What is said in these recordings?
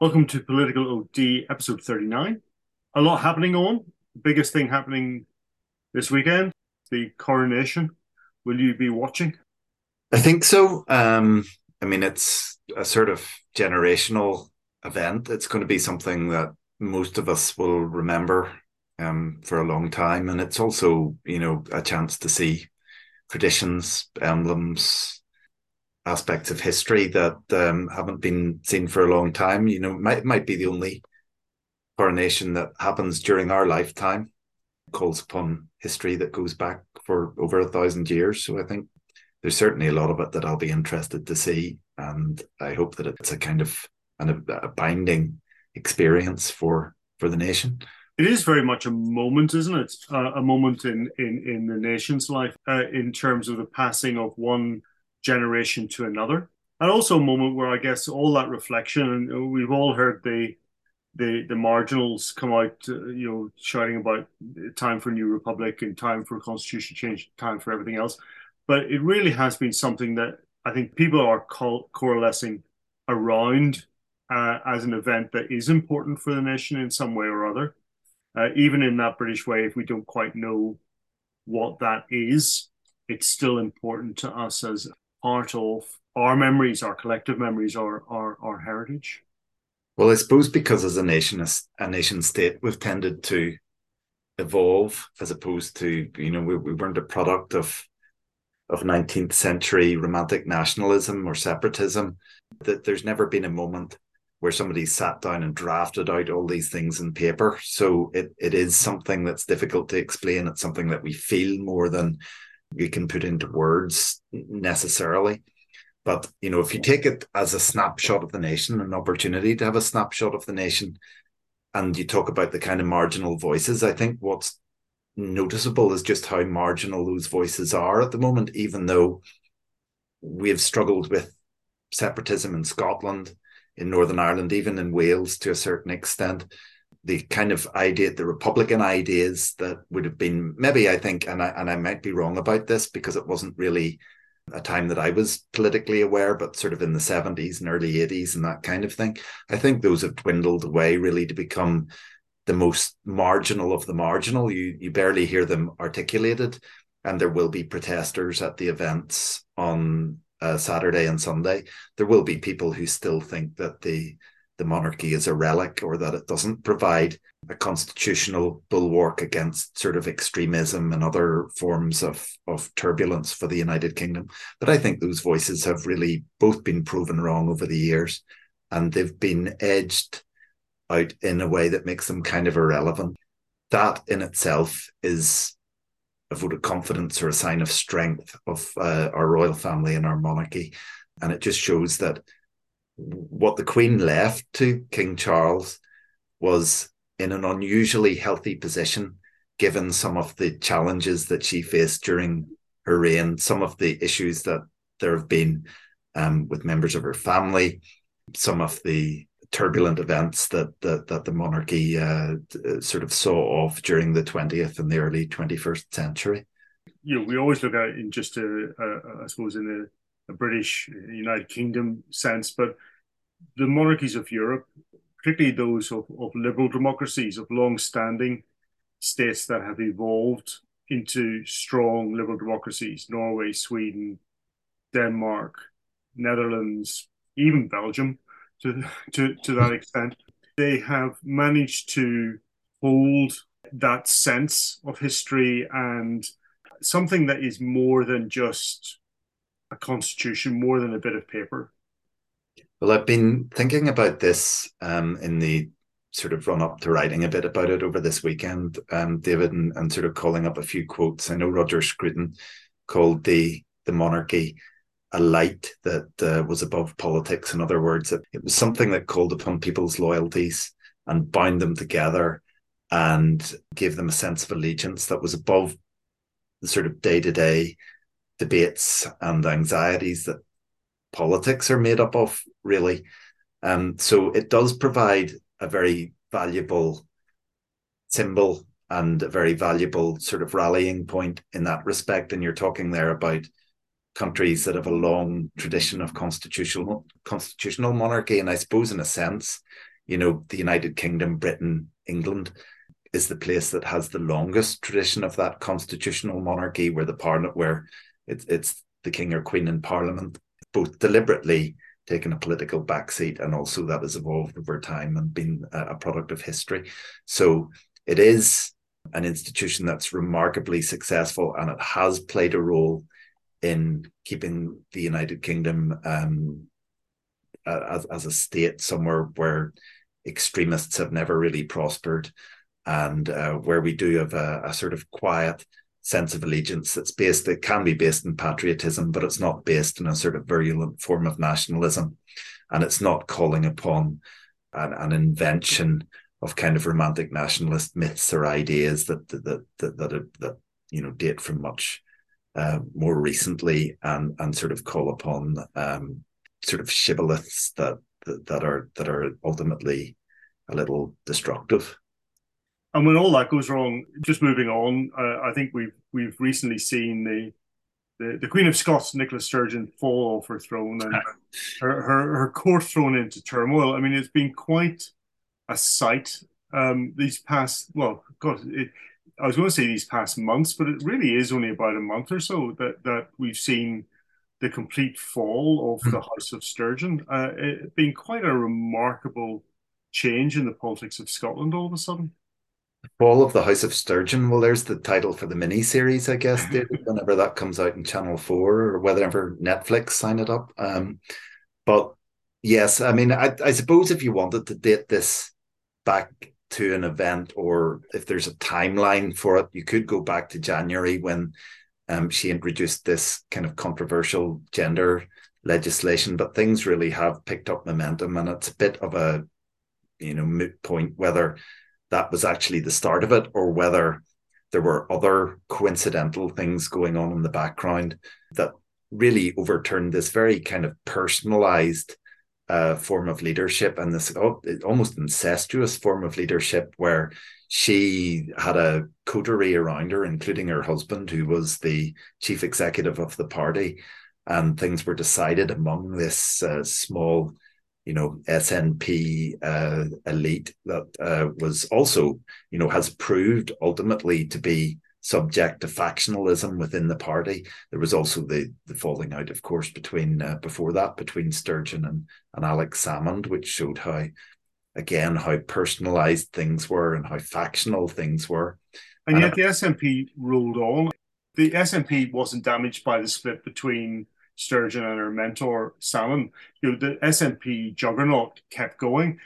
Welcome to Political OD episode 39. A lot happening on. The Biggest thing happening this weekend the coronation. Will you be watching? I think so. Um, I mean, it's a sort of generational event. It's going to be something that most of us will remember um, for a long time. And it's also, you know, a chance to see traditions, emblems, aspects of history that um, haven't been seen for a long time. You know, might might be the only coronation that happens during our lifetime. It calls upon history that goes back for over a thousand years. So I think there's certainly a lot of it that I'll be interested to see, and I hope that it's a kind of an, a binding experience for for the nation. It is very much a moment, isn't it? Uh, a moment in in in the nation's life, uh, in terms of the passing of one generation to another, and also a moment where I guess all that reflection, and we've all heard the the the marginals come out, uh, you know, shouting about time for a new republic and time for constitution change, time for everything else. But it really has been something that I think people are co- coalescing around uh, as an event that is important for the nation in some way or other. Uh, even in that British way, if we don't quite know what that is, it's still important to us as part of our memories, our collective memories, our our, our heritage. Well, I suppose because as a nation, as a nation state, we've tended to evolve as opposed to you know we, we weren't a product of of 19th century romantic nationalism or separatism that there's never been a moment where somebody sat down and drafted out all these things in paper. So it, it is something that's difficult to explain. It's something that we feel more than we can put into words necessarily. But you know, if you take it as a snapshot of the nation, an opportunity to have a snapshot of the nation, and you talk about the kind of marginal voices, I think what's noticeable is just how marginal those voices are at the moment, even though we have struggled with separatism in Scotland in Northern Ireland, even in Wales to a certain extent. The kind of idea, the Republican ideas that would have been maybe I think, and I and I might be wrong about this because it wasn't really a time that I was politically aware, but sort of in the 70s and early 80s and that kind of thing. I think those have dwindled away really to become the most marginal of the marginal. You you barely hear them articulated, and there will be protesters at the events on uh, Saturday and Sunday, there will be people who still think that the the monarchy is a relic or that it doesn't provide a constitutional bulwark against sort of extremism and other forms of, of turbulence for the United Kingdom. But I think those voices have really both been proven wrong over the years and they've been edged out in a way that makes them kind of irrelevant. That in itself is a vote of confidence or a sign of strength of uh, our royal family and our monarchy. And it just shows that what the Queen left to King Charles was in an unusually healthy position, given some of the challenges that she faced during her reign, some of the issues that there have been um, with members of her family, some of the turbulent events that that, that the monarchy uh, sort of saw off during the 20th and the early 21st century. You know, we always look at in just a, a I suppose, in a, a British uh, United Kingdom sense, but the monarchies of Europe, particularly those of, of liberal democracies, of long-standing states that have evolved into strong liberal democracies, Norway, Sweden, Denmark, Netherlands, even Belgium, to, to, to that extent. They have managed to hold that sense of history and something that is more than just a constitution, more than a bit of paper. Well, I've been thinking about this um, in the sort of run up to writing a bit about it over this weekend, um, David, and, and sort of calling up a few quotes. I know Roger Scruton called the the monarchy a light that uh, was above politics. In other words, it, it was something that called upon people's loyalties and bound them together and gave them a sense of allegiance that was above the sort of day to day debates and anxieties that politics are made up of, really. Um, so it does provide a very valuable symbol and a very valuable sort of rallying point in that respect. And you're talking there about countries that have a long tradition of constitutional constitutional monarchy, and I suppose in a sense, you know, the United Kingdom, Britain, England is the place that has the longest tradition of that constitutional monarchy, where the parliament, where it's it's the king or queen in parliament, both deliberately taken a political backseat and also that has evolved over time and been a product of history. So it is an institution that's remarkably successful and it has played a role in keeping the United Kingdom um, as, as a state somewhere where extremists have never really prospered and uh, where we do have a, a, sort of quiet sense of allegiance that's based that can be based in patriotism but it's not based in a sort of virulent form of nationalism and it's not calling upon an, an invention of kind of romantic nationalist myths or ideas that that that that, that, that you know date from much uh, more recently and and sort of call upon um, sort of shibboleths that, that that are that are ultimately a little destructive. And when all that goes wrong, just moving on, uh, I think we've we've recently seen the, the the Queen of Scots, Nicola Sturgeon, fall off her throne and her, her her court thrown into turmoil. I mean, it's been quite a sight um, these past well, God, it, I was going to say these past months, but it really is only about a month or so that that we've seen the complete fall of the House of Sturgeon. Uh, it been quite a remarkable change in the politics of Scotland all of a sudden. Fall of the House of Sturgeon. Well, there's the title for the mini series, I guess, David, whenever that comes out in Channel 4 or whenever Netflix sign it up. Um, but yes, I mean, I, I suppose if you wanted to date this back to an event or if there's a timeline for it, you could go back to January when um, she introduced this kind of controversial gender legislation. But things really have picked up momentum, and it's a bit of a you know moot point whether that was actually the start of it or whether there were other coincidental things going on in the background that really overturned this very kind of personalized uh, form of leadership and this oh, almost incestuous form of leadership where she had a coterie around her, including her husband, who was the chief executive of the party. And things were decided among this uh, small, you know, SNP uh, elite that uh, was also, you know, has proved ultimately to be subject to factionalism within the party. There was also the the falling out, of course, between uh, before that between Sturgeon and and Alex Salmond, which showed how again how personalized things were and how factional things were. And, and yet the SNP ruled on. The SNP wasn't damaged by the split between Sturgeon and her mentor Salmond. You know, the SNP juggernaut kept going.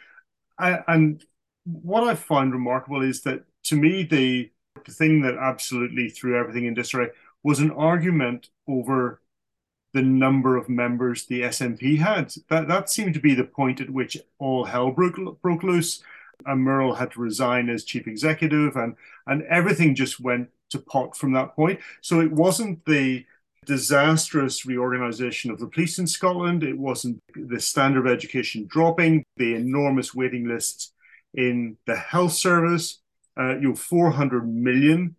and what I find remarkable is that to me the the thing that absolutely threw everything in disarray was an argument over the number of members the SNP had. That that seemed to be the point at which all hell broke, broke loose. And Murrell had to resign as chief executive, and and everything just went to pot from that point. So it wasn't the disastrous reorganization of the police in Scotland. It wasn't the standard of education dropping, the enormous waiting lists in the health service uh, you know, 400 million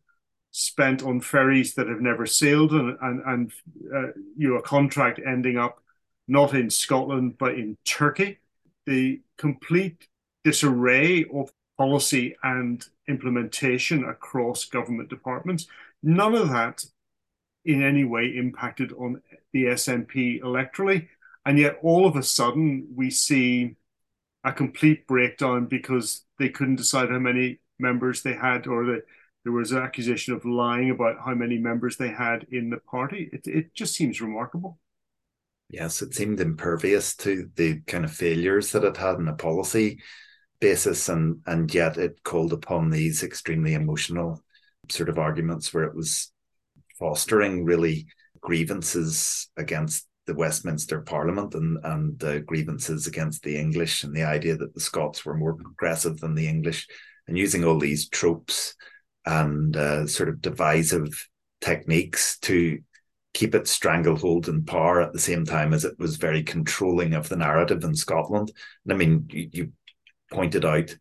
spent on ferries that have never sailed and, and, and uh, you know, a contract ending up not in Scotland, but in Turkey. The complete disarray of policy and implementation across government departments, none of that in any way impacted on the SNP electorally. And yet, all of a sudden, we see a complete breakdown because they couldn't decide how many members they had, or that there was an accusation of lying about how many members they had in the party. It, it just seems remarkable. Yes, it seemed impervious to the kind of failures that it had in a policy basis, and and yet it called upon these extremely emotional sort of arguments where it was fostering really grievances against the Westminster Parliament and and uh, grievances against the English and the idea that the Scots were more progressive than the English and using all these tropes and uh, sort of divisive techniques to keep it stranglehold in power at the same time as it was very controlling of the narrative in Scotland. And I mean, you, you pointed out,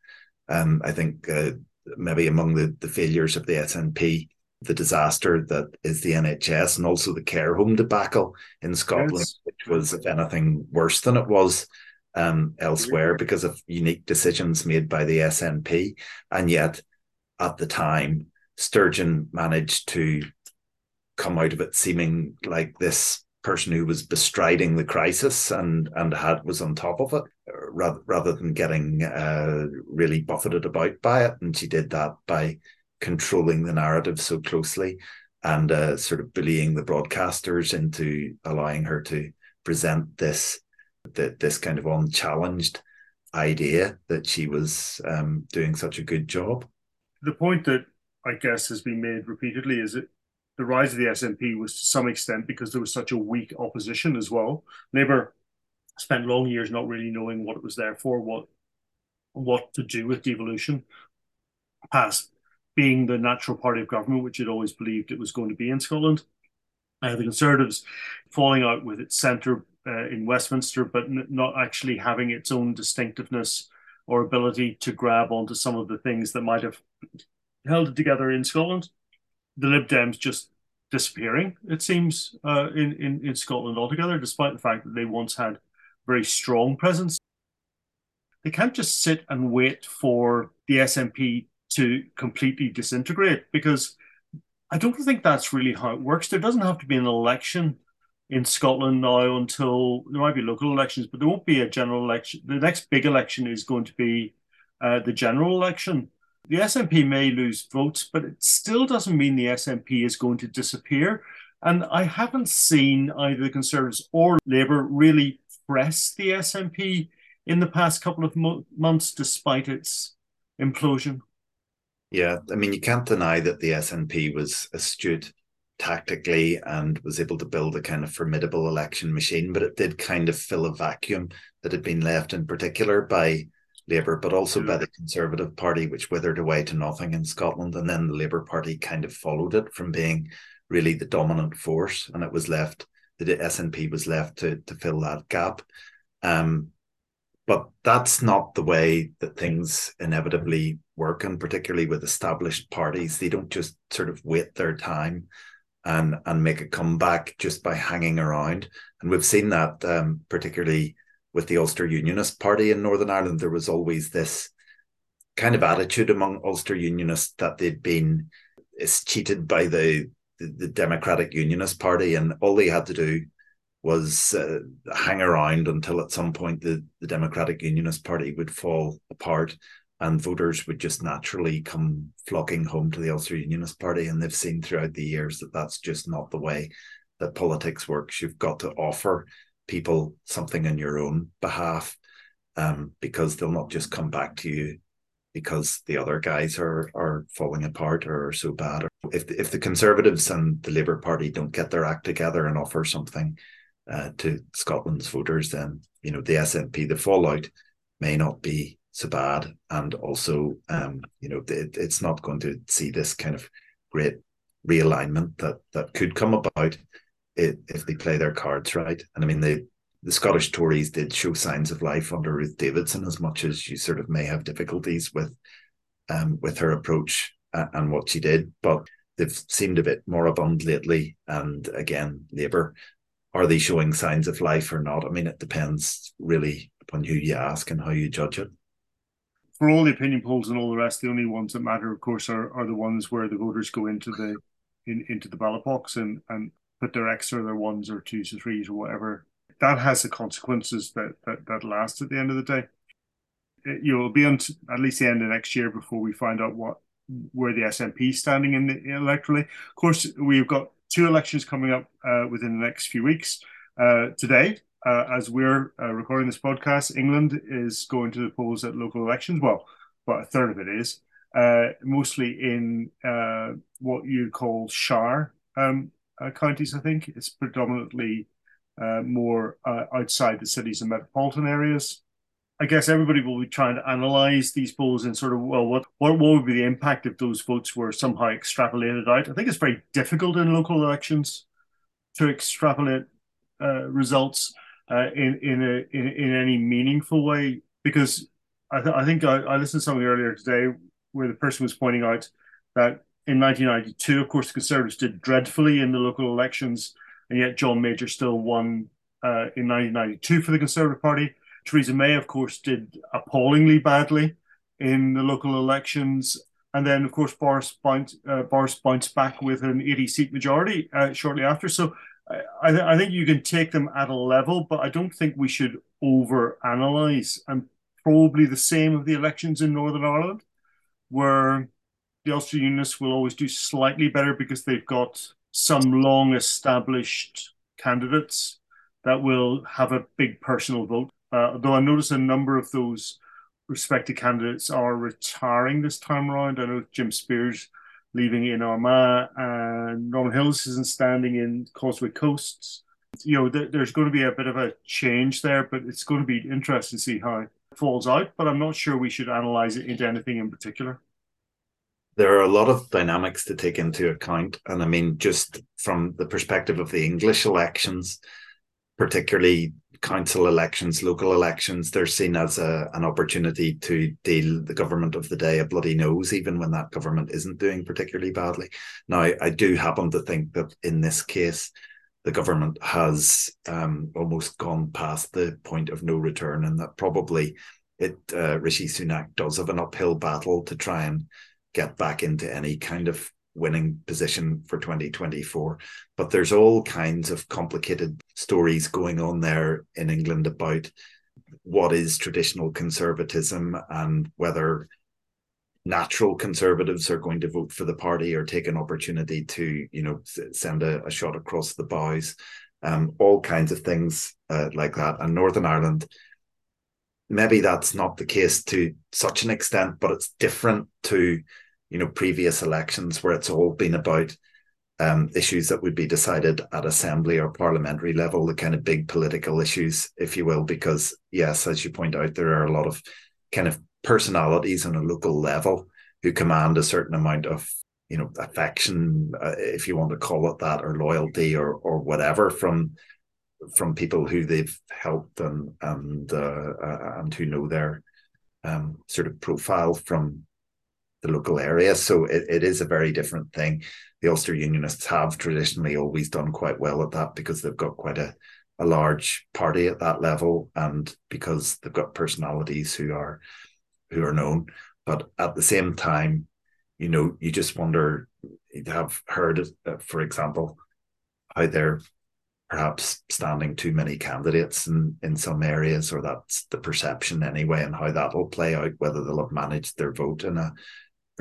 um, I think uh, maybe among the, the failures of the SNP, the disaster that is the NHS and also the care home debacle in Scotland, yes. which was, if anything, worse than it was um, elsewhere because of unique decisions made by the SNP. And yet, at the time, Sturgeon managed to come out of it seeming like this person who was bestriding the crisis and and had was on top of it rather rather than getting uh, really buffeted about by it and she did that by controlling the narrative so closely and uh, sort of bullying the broadcasters into allowing her to present this that this kind of unchallenged idea that she was um, doing such a good job. The point that I guess has been made repeatedly is that the rise of the SNP was to some extent because there was such a weak opposition as well. Labour spent long years not really knowing what it was there for, what what to do with devolution, past being the natural party of government, which it always believed it was going to be in Scotland. Uh, the Conservatives falling out with its centre uh, in Westminster, but n- not actually having its own distinctiveness or ability to grab onto some of the things that might have held it together in Scotland. The Lib Dems just disappearing, it seems, uh, in, in, in Scotland altogether, despite the fact that they once had very strong presence. They can't just sit and wait for the SNP to completely disintegrate because I don't think that's really how it works. There doesn't have to be an election in Scotland now until there might be local elections, but there won't be a general election. The next big election is going to be uh, the general election. The SNP may lose votes, but it still doesn't mean the SNP is going to disappear. And I haven't seen either the Conservatives or Labour really press the SNP in the past couple of mo- months, despite its implosion. Yeah, I mean, you can't deny that the SNP was astute tactically and was able to build a kind of formidable election machine, but it did kind of fill a vacuum that had been left in particular by Labour, but also by the Conservative Party, which withered away to nothing in Scotland. And then the Labour Party kind of followed it from being really the dominant force, and it was left the SNP was left to to fill that gap. Um, but that's not the way that things inevitably work, and particularly with established parties, they don't just sort of wait their time and and make a comeback just by hanging around. And we've seen that um, particularly with the Ulster Unionist Party in Northern Ireland. There was always this kind of attitude among Ulster Unionists that they'd been cheated by the, the, the Democratic Unionist Party, and all they had to do was uh, hang around until at some point the, the Democratic Unionist Party would fall apart and voters would just naturally come flocking home to the Ulster Unionist Party. And they've seen throughout the years that that's just not the way that politics works. You've got to offer people something on your own behalf um, because they'll not just come back to you because the other guys are are falling apart or are so bad. If if the Conservatives and the Labour Party don't get their act together and offer something uh, to Scotland's voters, then you know the SNP, the fallout may not be so bad, and also um, you know it, it's not going to see this kind of great realignment that that could come about it, if they play their cards right. And I mean, the the Scottish Tories did show signs of life under Ruth Davidson, as much as you sort of may have difficulties with um, with her approach and what she did, but they've seemed a bit moribund lately. And again, Labour are they showing signs of life or not? I mean, it depends really upon who you ask and how you judge it. For all the opinion polls and all the rest, the only ones that matter, of course, are, are the ones where the voters go into the in, into the ballot box and, and put their X or their ones or twos or threes or whatever. That has the consequences that that, that last at the end of the day. It, you know, it'll be until at least the end of next year before we find out what where the SNP is standing in the electorally. Of course, we've got two elections coming up uh, within the next few weeks. Uh, today, uh, as we're uh, recording this podcast, England is going to the polls at local elections. Well, about a third of it is, uh, mostly in uh, what you call Shire um, counties. I think it's predominantly more outside the cities and metropolitan areas. I guess everybody will be trying to analyze these polls and sort of, well, what, what, what would be the impact if those votes were somehow extrapolated out? I think it's very difficult in local elections to extrapolate uh, results uh, in in, a, in in any meaningful way because I, th- I think I, I, listened to something earlier today where the person was pointing out that in 1992, of course, the Conservatives did dreadfully in the local elections, and yet John Major still won uh, in 1992 for the Conservative Party. Theresa May, of course, did appallingly badly in the local elections. And then, of course, Boris bounced, uh, Boris bounced back with an 80 seat majority uh, shortly after. So I, th- I, think you can take them at a level, but I don't think we should over analyze. And probably the same of the elections in Northern Ireland, where the Ulster Unionists will always do slightly better because they've got some long established candidates that will have a big personal vote. Uh, though I notice a number of those respected candidates are retiring this time around. I know Jim Speers leaving in Armagh and Norman Hillis isn't standing in Causeway Coasts. You know, th- there's going to be a bit of a change there, but it's going to be interesting to see how it falls out. But I'm not sure we should analyze it into anything in particular there are a lot of dynamics to take into account. And I mean, just from the perspective of the English elections, particularly council elections, local elections, they're seen as a, an opportunity to deal the government of the day a bloody nose, even when that government isn't doing particularly badly. Now, I do happen to think that in this case, the government has um, almost gone past the point of no return, and that probably it uh, Rishi Sunak does have an uphill battle to try and get back into any kind of winning position for 2024. But there's all kinds of complicated stories going on there in England about what is traditional conservatism and whether natural conservatives are going to vote for the party or take an opportunity to, you know, send a, a shot across the bows. Um, all kinds of things uh, like that. And Northern Ireland, maybe that's not the case to such an extent, but it's different to you know previous elections where it's all been about um, issues that would be decided at assembly or parliamentary level, the kind of big political issues, if you will. Because yes, as you point out, there are a lot of kind of personalities on a local level who command a certain amount of you know affection, uh, if you want to call it that, or loyalty, or or whatever from from people who they've helped and and uh, uh, and who know their um, sort of profile from the local area. So it, it is a very different thing. The Ulster Unionists have traditionally always done quite well at that because they've got quite a, a large party at that level and because they've got personalities who are who are known. But at the same time, you know, you just wonder, you have heard, uh, for example, how they're perhaps standing too many candidates in, in some areas, or that's the perception anyway, and how that will play out, whether they'll have managed their vote in a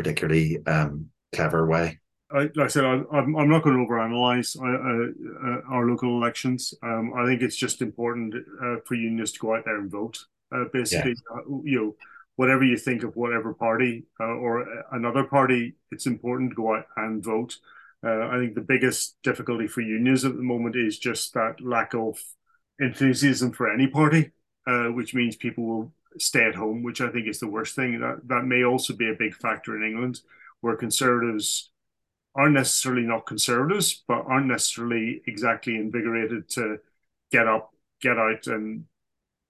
particularly um, clever way. I, like I said, I, am I'm not going to overanalyze uh, uh, our local elections. Um, I think it's just important uh, for unions to go out there and vote. Uh, basically, yeah. Uh, you know, whatever you think of whatever party uh, or another party, it's important to go out and vote. I think the biggest difficulty for unions at the moment is just that lack of enthusiasm for any party, which means people will stay at home, which I think is the worst thing. That that may also be a big factor in England, where conservatives aren't necessarily not conservatives, but aren't necessarily exactly invigorated to get up, get out, and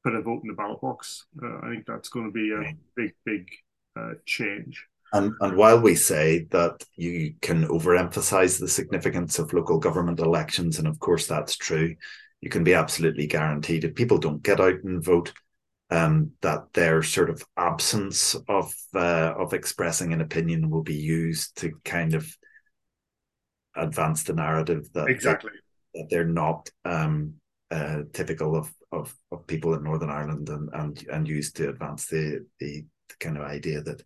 put a vote in the ballot box. Uh, I think that's going to be a big, big uh, change. And, and while we say that you can overemphasize the significance of local government elections, and of course that's true, you can be absolutely guaranteed if people don't get out and vote, um, that their sort of absence of uh, of expressing an opinion will be used to kind of advance the narrative that exactly that they're not um, uh, typical of, of of people in Northern Ireland and and and used to advance the the, the kind of idea that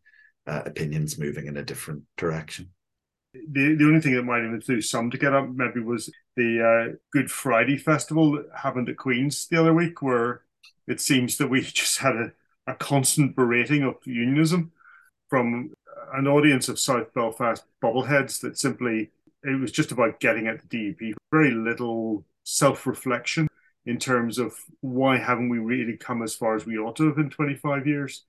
uh, opinions moving in a different direction. The, the only thing that might have influenced some to get up maybe was the uh, Good Friday festival that happened at Queen's the other week, where it seems that we just had a, a constant berating of unionism from an audience of South Belfast bubbleheads that simply it was just about getting at the DUP. Very little self-reflection in terms of why haven't we really come as far as we ought to have in 25 years.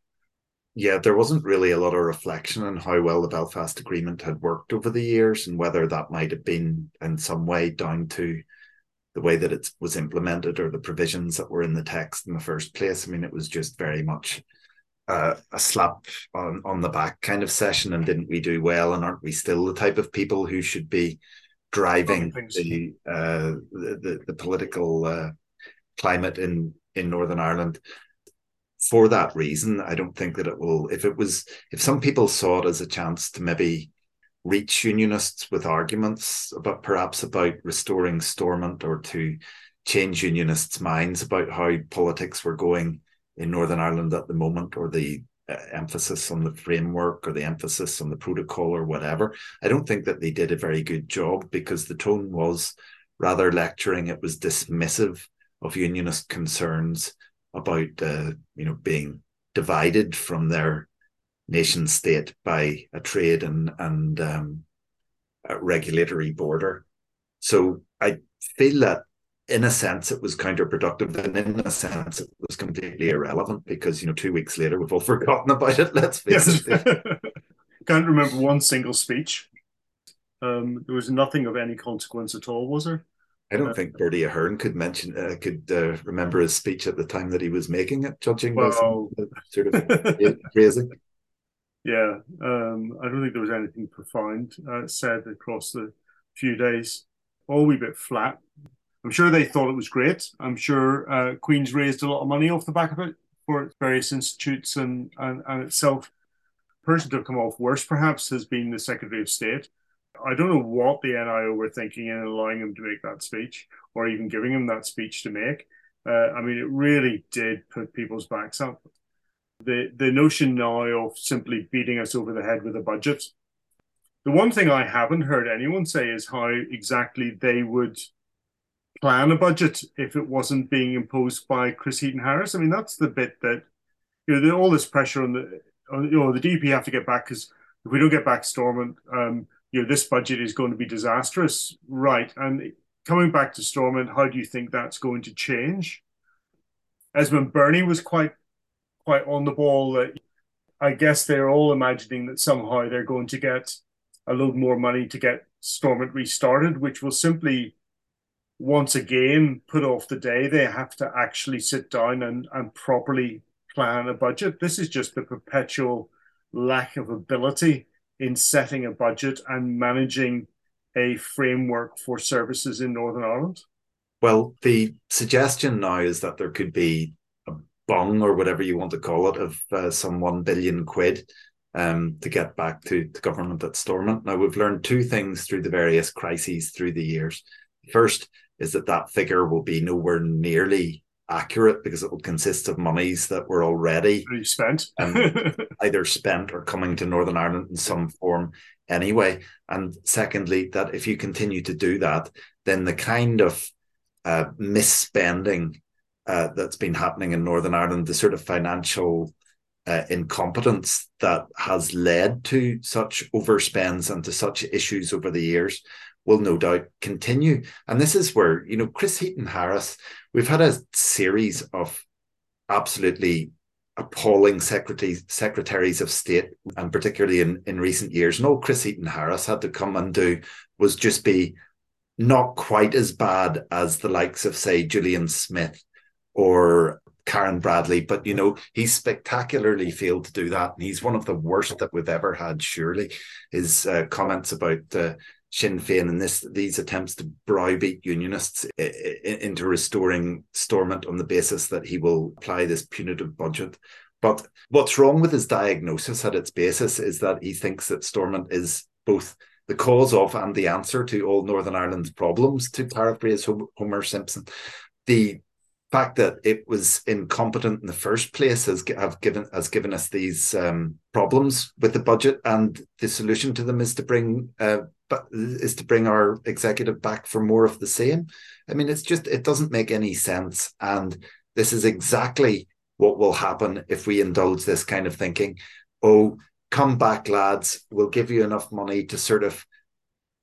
Yeah, there wasn't really a lot of reflection on how well the Belfast Agreement had worked over the years and whether that might have been in some way down to the way that it was implemented or the provisions that were in the text in the first place. I mean, it was just very much uh, a slap on, on the back kind of session. And didn't we do well? And aren't we still the type of people who should be driving the, uh, the, the, the political uh, climate in in Northern Ireland? for that reason, I don't think that it will. If it was, if some people saw it as a chance to maybe reach unionists with arguments about perhaps about restoring Stormont or to change unionists' minds about how politics were going in Northern Ireland at the moment, or the uh, emphasis on the framework or the emphasis on the protocol or whatever. I don't think that they did a very good job because the tone was rather lecturing. It was dismissive of unionist concerns about uh, you know being divided from their nation state by a trade and and um, a regulatory border. So I feel that in a sense it was counterproductive and in a sense it was completely irrelevant because you know two weeks later we've all forgotten about it let's face yes. it can't remember one single speech um, there was nothing of any consequence at all was there I don't uh, think Bertie Ahern could mention uh, could uh, remember his speech at the time that he was making it, judging well, by sort of phrasing. Yeah, um, I don't think there was anything profound uh, said across the few days. All a bit flat. I'm sure they thought it was great. I'm sure uh, Queen's raised a lot of money off the back of it for various institutes and, and, and itself. The person to come off worse, perhaps, has been the Secretary of State I don't know what the NIO were thinking in allowing him to make that speech or even giving him that speech to make. Uh, I mean, it really did put people's backs up. The the notion now of simply beating us over the head with a budget. The one thing I haven't heard anyone say is how exactly they would plan a budget if it wasn't being imposed by Chris Heaton Harris. I mean, that's the bit that you know all this pressure on the on, you know the DP have to get back because if we don't get back Stormont, um, you know, this budget is going to be disastrous, right? And coming back to Stormont, how do you think that's going to change? Esmond Birnie was quite quite on the ball that I guess they're all imagining that somehow they're going to get a load more money to get Stormont restarted, which will simply once again put off the day they have to actually sit down and, and properly plan a budget. This is just the perpetual lack of ability in setting a budget and managing a framework for services in Northern Ireland? Well, the suggestion now is that there could be bung or whatever you want to call it of uh, some 1 billion quid um, to get back to the government at Stormont. Now, we've learned two things through the various crises through the years. First is that that figure will be nowhere nearly accurate because it will consist of monies that were already spent either spent or coming to Northern Ireland in some form anyway. And secondly, that if you continue to do that, then the kind of uh, misspending uh, that's been happening in Northern Ireland, the sort of financial uh, incompetence that has led to such overspends and to such issues over the years will no doubt continue. And this is where, you know, Chris Heaton Harris, we've had a series of absolutely appalling secretaries secretaries of state, and particularly in, in recent years. And all Chris Heaton Harris had to come and do was just be not quite as bad as the likes of, say, Julian Smith or Karen Bradley, but you know, he's spectacularly failed to do that. And he's one of the worst that we've ever had, surely. His uh, comments about uh, Sinn Féin and this these attempts to browbeat unionists into restoring Stormont on the basis that he will apply this punitive budget. But what's wrong with his diagnosis at its basis is that he thinks that Stormont is both the cause of and the answer to all Northern Ireland's problems, to paraphrase Homer Simpson. The fact that it was incompetent in the first place has have given has given us these um, problems with the budget, and the solution to them is to bring uh, is to bring our executive back for more of the same. I mean, it's just it doesn't make any sense, and this is exactly what will happen if we indulge this kind of thinking. Oh, come back, lads! We'll give you enough money to sort of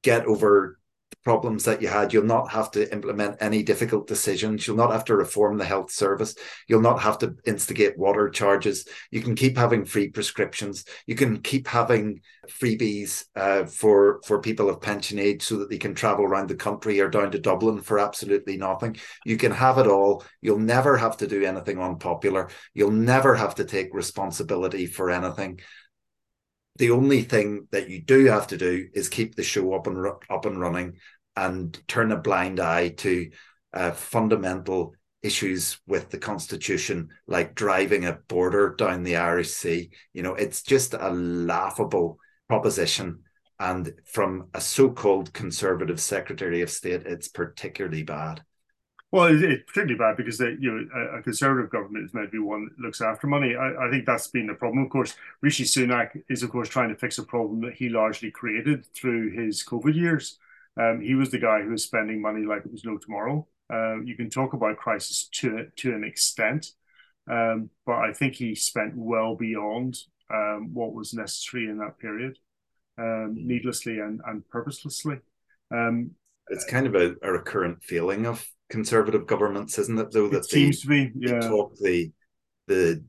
get over problems that you had. You'll not have to implement any difficult decisions. You'll not have to reform the health service. You'll not have to instigate water charges. You can keep having free prescriptions. You can keep having freebies uh, for for people of pension age so that they can travel around the country or down to Dublin for absolutely nothing. You can have it all. You'll never have to do anything unpopular. You'll never have to take responsibility for anything the only thing that you do have to do is keep the show up and up and running and turn a blind eye to uh, fundamental issues with the constitution, like driving a border down the Irish Sea. You know, it's just a laughable proposition. And from a so-called conservative Secretary of State, it's particularly bad. Well, it's particularly bad because they, you know a conservative government is meant to be one that looks after money. I, I, think that's been the problem. Of course, Rishi Sunak is of course trying to fix a problem that he largely created through his COVID years. Um, he was the guy who was spending money like it was no tomorrow. Uh, you can talk about crisis to to an extent, um, but I think he spent well beyond um, what was necessary in that period, um, needlessly and, and purposelessly. Um, it's kind of a, a, recurrent feeling of conservative governments, isn't it? Though that it seems to be, yeah. They talk the the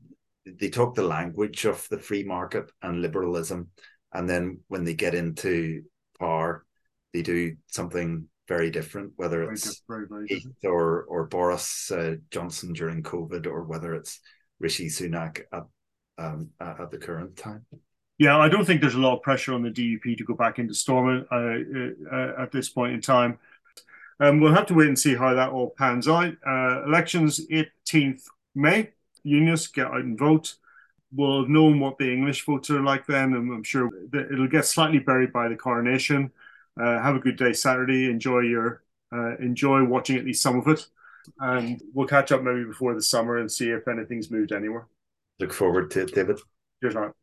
they talk the language of the free market and liberalism, and then when they get into power, they do something very different, whether very it's very, very Heath or or Boris uh, Johnson during COVID, or whether it's Rishi Sunak at um, at the current time. Yeah, I don't think there's a lot of pressure on the DUP to go back into Stormont uh, uh, at this point in time. Um, we'll have to wait and see how that all pans out. Uh, elections 18th May. Unionists get out and vote. We'll have known what the English votes are like then, and I'm sure it'll get slightly buried by the coronation. Uh, have a good day Saturday. Enjoy your uh, enjoy watching at least some of it, and we'll catch up maybe before the summer and see if anything's moved anywhere. Look forward to it, David. Cheers, man.